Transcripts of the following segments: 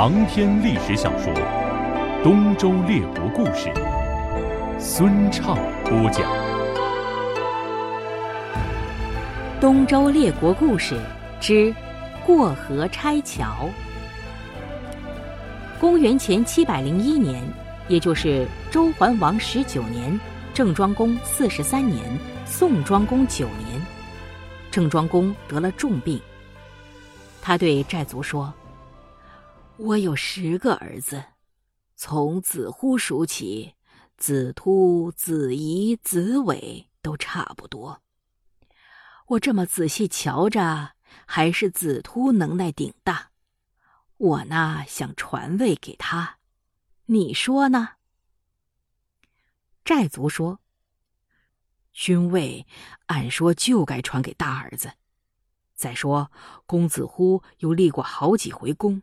长篇历史小说《东周列国故事》，孙畅播讲。《东周列国故事之过河拆桥》。公元前七百零一年，也就是周桓王十九年，郑庄公四十三年，宋庄公九年，郑庄公得了重病。他对寨族说：“我有十个儿子，从子忽数起，子突、子仪、子伟都差不多。我这么仔细瞧着，还是子突能耐顶大。我呢，想传位给他，你说呢？”寨族说：“君位按说就该传给大儿子。”再说，公子乎又立过好几回功，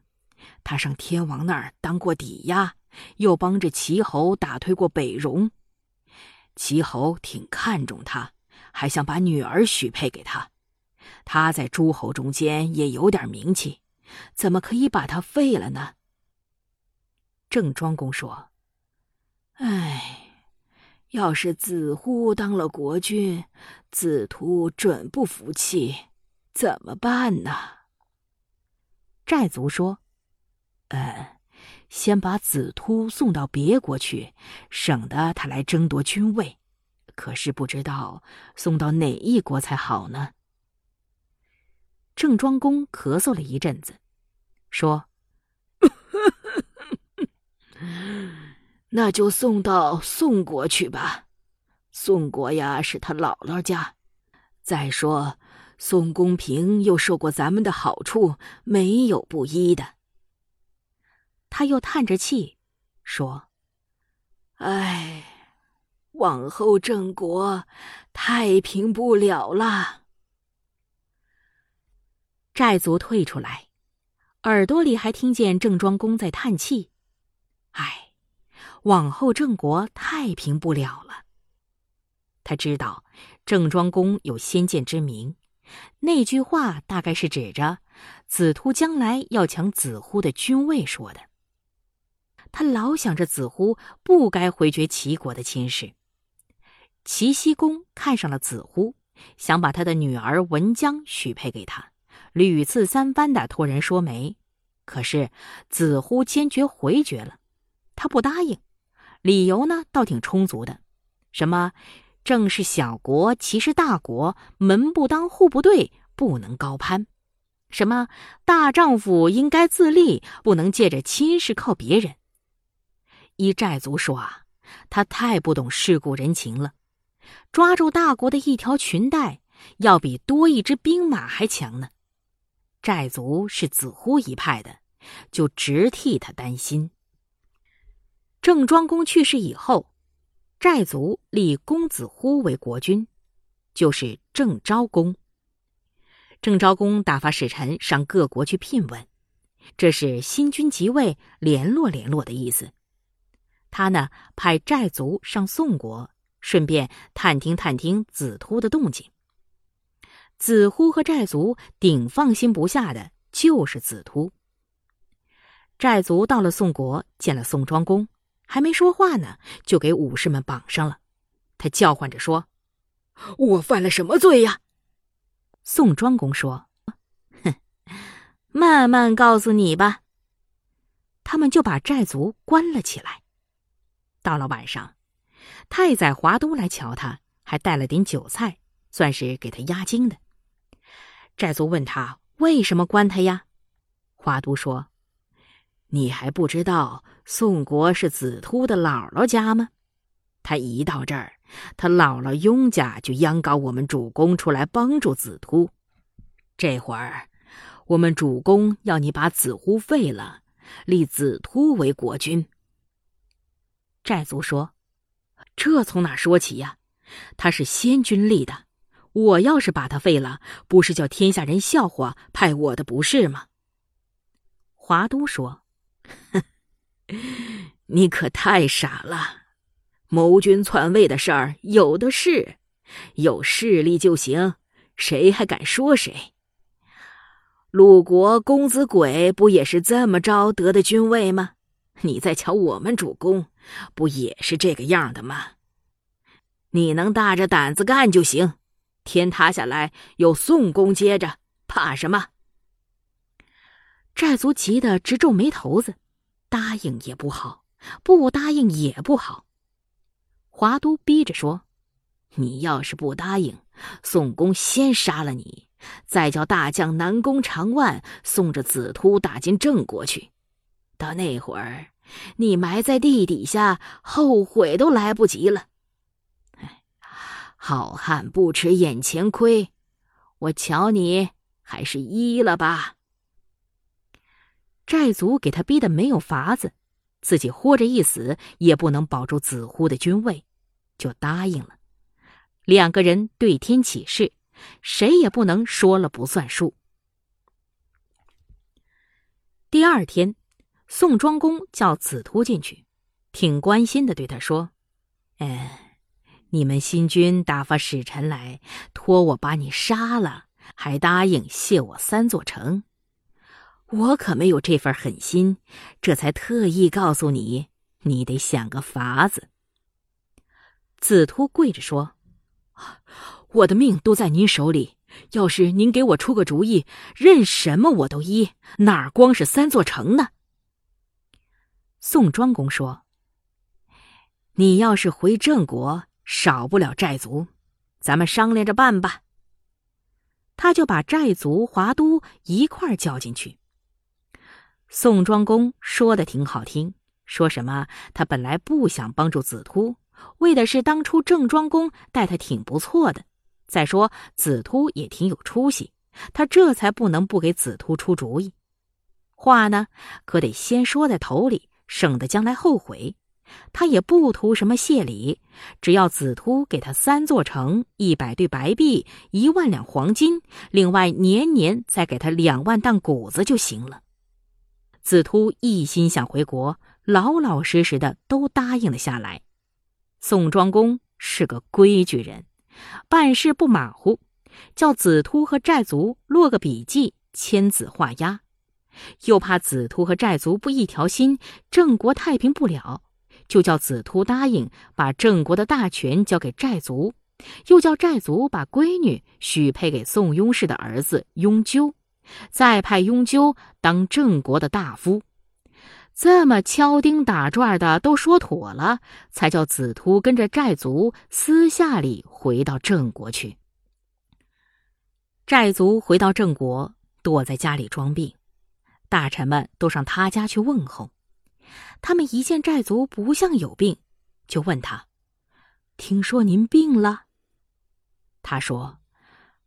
他上天王那儿当过抵押，又帮着齐侯打退过北戎。齐侯挺看重他，还想把女儿许配给他。他在诸侯中间也有点名气，怎么可以把他废了呢？郑庄公说：“哎，要是子乎当了国君，子突准不服气。”怎么办呢？寨族说：“呃，先把子突送到别国去，省得他来争夺君位。可是不知道送到哪一国才好呢？”郑庄公咳嗽了一阵子，说：“那就送到宋国去吧。宋国呀，是他姥姥家。再说。”宋公平又受过咱们的好处，没有不依的。他又叹着气，说：“哎，往后郑国太平不了了。”寨族退出来，耳朵里还听见郑庄公在叹气：“哎，往后郑国太平不了了。”他知道郑庄公有先见之明。那句话大概是指着子突将来要抢子乎的君位说的。他老想着子乎不该回绝齐国的亲事。齐僖公看上了子乎，想把他的女儿文姜许配给他，屡次三番的托人说媒，可是子乎坚决回绝了。他不答应，理由呢倒挺充足的，什么？正是小国，其是大国，门不当户不对，不能高攀。什么大丈夫应该自立，不能借着亲事靠别人。依寨族说啊，他太不懂世故人情了。抓住大国的一条裙带，要比多一支兵马还强呢。寨族是子乎一派的，就直替他担心。郑庄公去世以后。寨族立公子乎为国君，就是郑昭公。郑昭公打发使臣上各国去聘问，这是新君即位，联络联络的意思。他呢，派寨族上宋国，顺便探听探听子突的动静。子乎和寨族顶放心不下的就是子突。寨族到了宋国，见了宋庄公。还没说话呢，就给武士们绑上了。他叫唤着说：“我犯了什么罪呀？”宋庄公说：“哼，慢慢告诉你吧。”他们就把寨族关了起来。到了晚上，太宰华都来瞧他，还带了点酒菜，算是给他压惊的。寨族问他为什么关他呀？华都说。你还不知道宋国是子突的姥姥家吗？他一到这儿，他姥姥雍家就央告我们主公出来帮助子突。这会儿，我们主公要你把子忽废了，立子突为国君。寨族说：“这从哪说起呀？他是先君立的，我要是把他废了，不是叫天下人笑话，派我的不是吗？”华都说。哼，你可太傻了！谋君篡位的事儿有的是，有势力就行，谁还敢说谁？鲁国公子鬼不也是这么着得的君位吗？你再瞧我们主公，不也是这个样的吗？你能大着胆子干就行，天塌下来有宋公接着，怕什么？寨族急得直皱眉头子，答应也不好，不答应也不好。华都逼着说：“你要是不答应，宋公先杀了你，再叫大将南宫长万送着子突打进郑国去。到那会儿，你埋在地底下，后悔都来不及了。好汉不吃眼前亏，我瞧你还是依了吧。”寨族给他逼得没有法子，自己豁着一死也不能保住子忽的君位。就答应了，两个人对天起誓，谁也不能说了不算数。第二天，宋庄公叫子突进去，挺关心的对他说：“哎，你们新君打发使臣来，托我把你杀了，还答应谢我三座城。我可没有这份狠心，这才特意告诉你，你得想个法子。”子突跪着说：“我的命都在您手里，要是您给我出个主意，任什么我都依，哪光是三座城呢？”宋庄公说：“你要是回郑国，少不了寨族，咱们商量着办吧。”他就把寨族、华都一块叫进去。宋庄公说的挺好听，说什么他本来不想帮助子突。为的是当初郑庄公待他挺不错的，再说子突也挺有出息，他这才不能不给子突出主意。话呢，可得先说在头里，省得将来后悔。他也不图什么谢礼，只要子突给他三座城、一百对白璧、一万两黄金，另外年年再给他两万担谷子就行了。子突一心想回国，老老实实的都答应了下来。宋庄公是个规矩人，办事不马虎，叫子突和寨卒落个笔记，签字画押。又怕子突和寨族不一条心，郑国太平不了，就叫子突答应把郑国的大权交给寨族，又叫寨族把闺女许配给宋雍氏的儿子雍纠，再派雍纠当郑国的大夫。这么敲钉打转的都说妥了，才叫子突跟着寨族私下里回到郑国去。寨族回到郑国，躲在家里装病，大臣们都上他家去问候。他们一见寨族不像有病，就问他：“听说您病了？”他说：“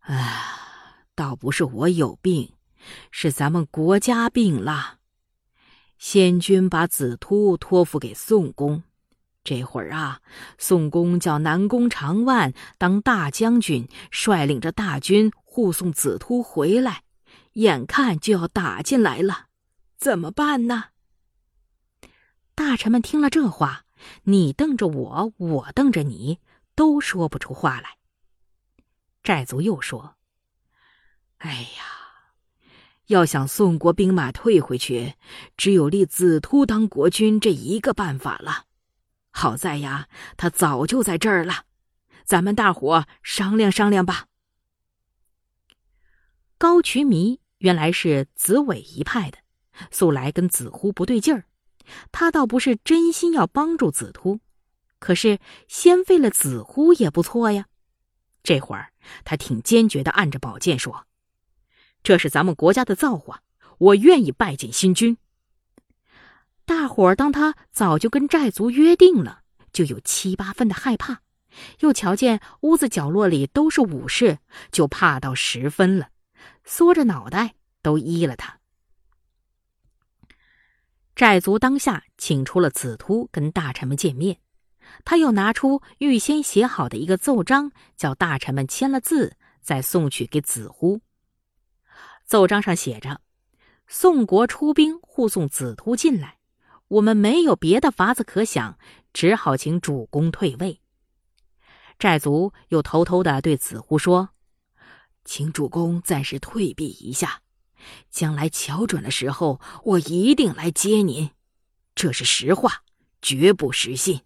啊，倒不是我有病，是咱们国家病了。”先君把子突托付给宋公，这会儿啊，宋公叫南宫长万当大将军，率领着大军护送子突回来，眼看就要打进来了，怎么办呢？大臣们听了这话，你瞪着我，我瞪着你，都说不出话来。寨族又说：“哎呀！”要想宋国兵马退回去，只有立子突当国君这一个办法了。好在呀，他早就在这儿了，咱们大伙商量商量吧。高渠弥原来是子尾一派的，素来跟子忽不对劲儿，他倒不是真心要帮助子突，可是先废了子忽也不错呀。这会儿他挺坚决的，按着宝剑说。这是咱们国家的造化，我愿意拜见新君。大伙儿当他早就跟寨族约定了，就有七八分的害怕，又瞧见屋子角落里都是武士，就怕到十分了，缩着脑袋都依了他。寨族当下请出了子突跟大臣们见面，他又拿出预先写好的一个奏章，叫大臣们签了字，再送去给子忽。奏章上写着：“宋国出兵护送子突进来，我们没有别的法子可想，只好请主公退位。”寨族又偷偷的对子忽说：“请主公暂时退避一下，将来瞧准了时候，我一定来接您。这是实话，绝不失信。”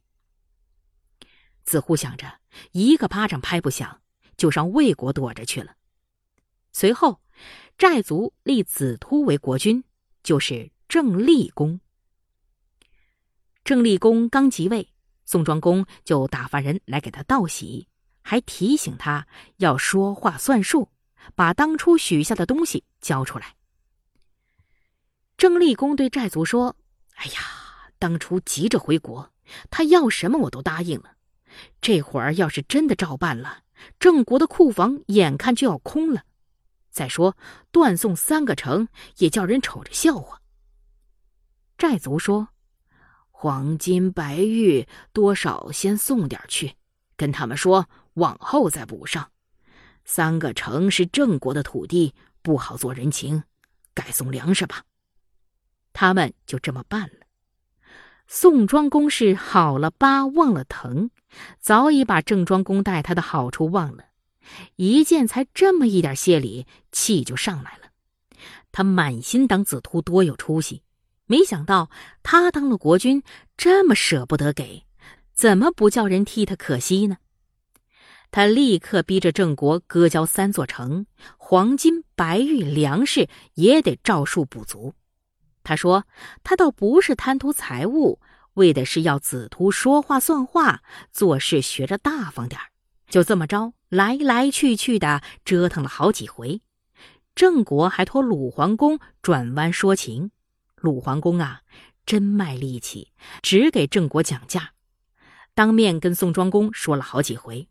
子乎想着，一个巴掌拍不响，就上魏国躲着去了。随后，寨族立子突为国君，就是郑立公。郑立公刚即位，宋庄公就打发人来给他道喜，还提醒他要说话算数，把当初许下的东西交出来。郑立公对寨族说：“哎呀，当初急着回国，他要什么我都答应了。这会儿要是真的照办了，郑国的库房眼看就要空了。再说断送三个城，也叫人瞅着笑话。”寨族说。黄金白玉多少先送点去，跟他们说往后再补上。三个城是郑国的土地，不好做人情，改送粮食吧。他们就这么办了。宋庄公是好了疤忘了疼，早已把郑庄公待他的好处忘了，一见才这么一点谢礼，气就上来了。他满心当子突多有出息。没想到他当了国君，这么舍不得给，怎么不叫人替他可惜呢？他立刻逼着郑国割交三座城，黄金、白玉、粮食也得照数补足。他说：“他倒不是贪图财物，为的是要子突说话算话，做事学着大方点就这么着，来来去去的折腾了好几回，郑国还托鲁桓公转弯说情。鲁桓公啊，真卖力气，只给郑国讲价，当面跟宋庄公说了好几回。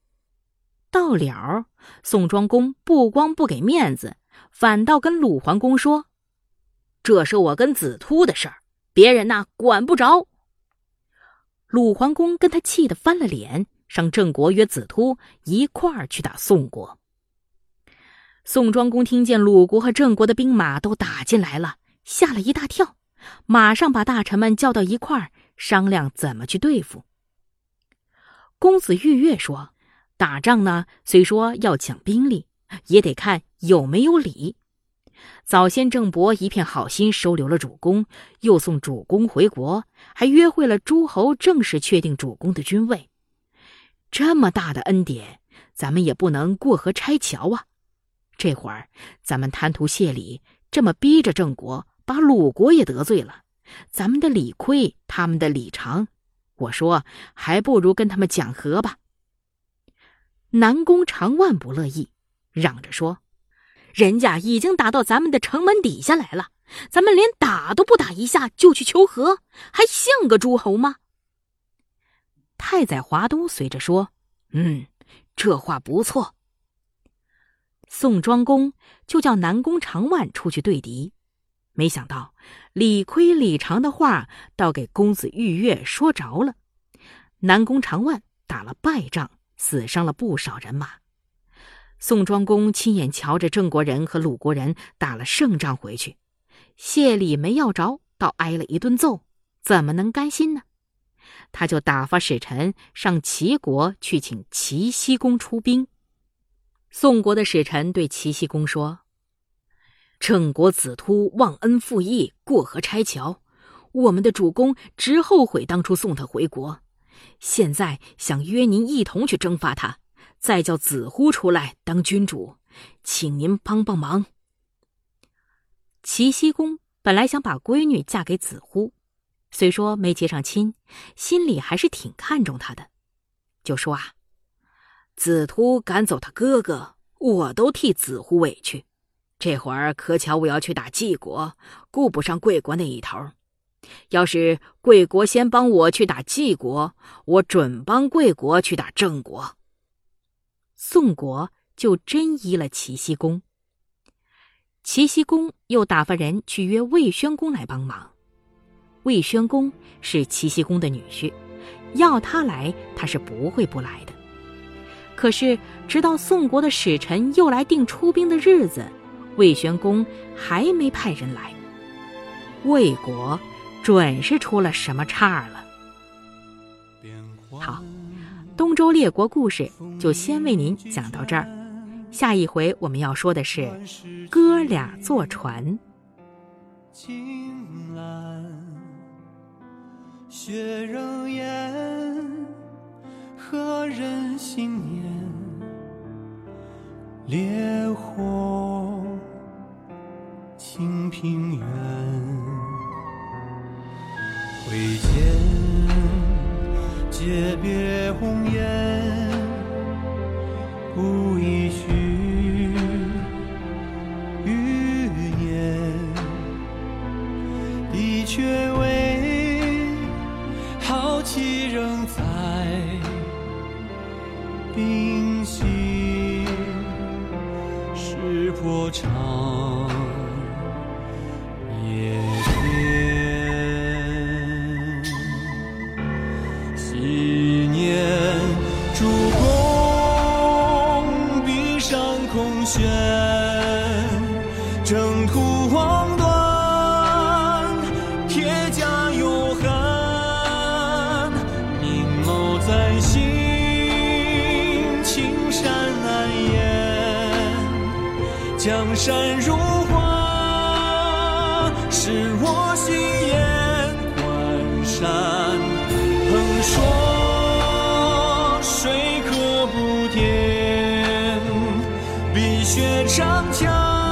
到了，宋庄公不光不给面子，反倒跟鲁桓公说：“这是我跟子突的事儿，别人呐管不着。”鲁桓公跟他气得翻了脸，上郑国约子突一块儿去打宋国。宋庄公听见鲁国和郑国的兵马都打进来了，吓了一大跳。马上把大臣们叫到一块儿商量怎么去对付。公子玉月说：“打仗呢，虽说要讲兵力，也得看有没有礼。早先郑伯一片好心收留了主公，又送主公回国，还约会了诸侯，正式确定主公的君位。这么大的恩典，咱们也不能过河拆桥啊！这会儿咱们贪图谢礼，这么逼着郑国。”把鲁国也得罪了，咱们的礼亏，他们的礼长。我说，还不如跟他们讲和吧。南宫长万不乐意，嚷着说：“人家已经打到咱们的城门底下来了，咱们连打都不打一下就去求和，还像个诸侯吗？”太宰华都随着说：“嗯，这话不错。”宋庄公就叫南宫长万出去对敌。没想到，李亏、李长的话倒给公子玉月说着了。南宫长万打了败仗，死伤了不少人马。宋庄公亲眼瞧着郑国人和鲁国人打了胜仗回去，谢礼没要着，倒挨了一顿揍，怎么能甘心呢？他就打发使臣上齐国去请齐僖公出兵。宋国的使臣对齐僖公说。郑国子突忘恩负义，过河拆桥，我们的主公直后悔当初送他回国，现在想约您一同去征伐他，再叫子忽出来当君主，请您帮帮忙。齐僖公本来想把闺女嫁给子忽，虽说没结上亲，心里还是挺看重他的，就说啊，子突赶走他哥哥，我都替子忽委屈。这会儿可巧我要去打晋国，顾不上贵国那一头。要是贵国先帮我去打晋国，我准帮贵国去打郑国。宋国就真依了齐僖公。齐僖公又打发人去约魏宣公来帮忙。魏宣公是齐僖公的女婿，要他来，他是不会不来的。可是直到宋国的使臣又来定出兵的日子。魏宣公还没派人来，魏国准是出了什么岔了。好，东周列国故事就先为您讲到这儿，下一回我们要说的是哥俩坐船。青蓝，雪仍烟，何人心念？烈火清平原，挥剑诀别红颜，山如画，是我心眼；关山横说，水可不填。碧血长枪。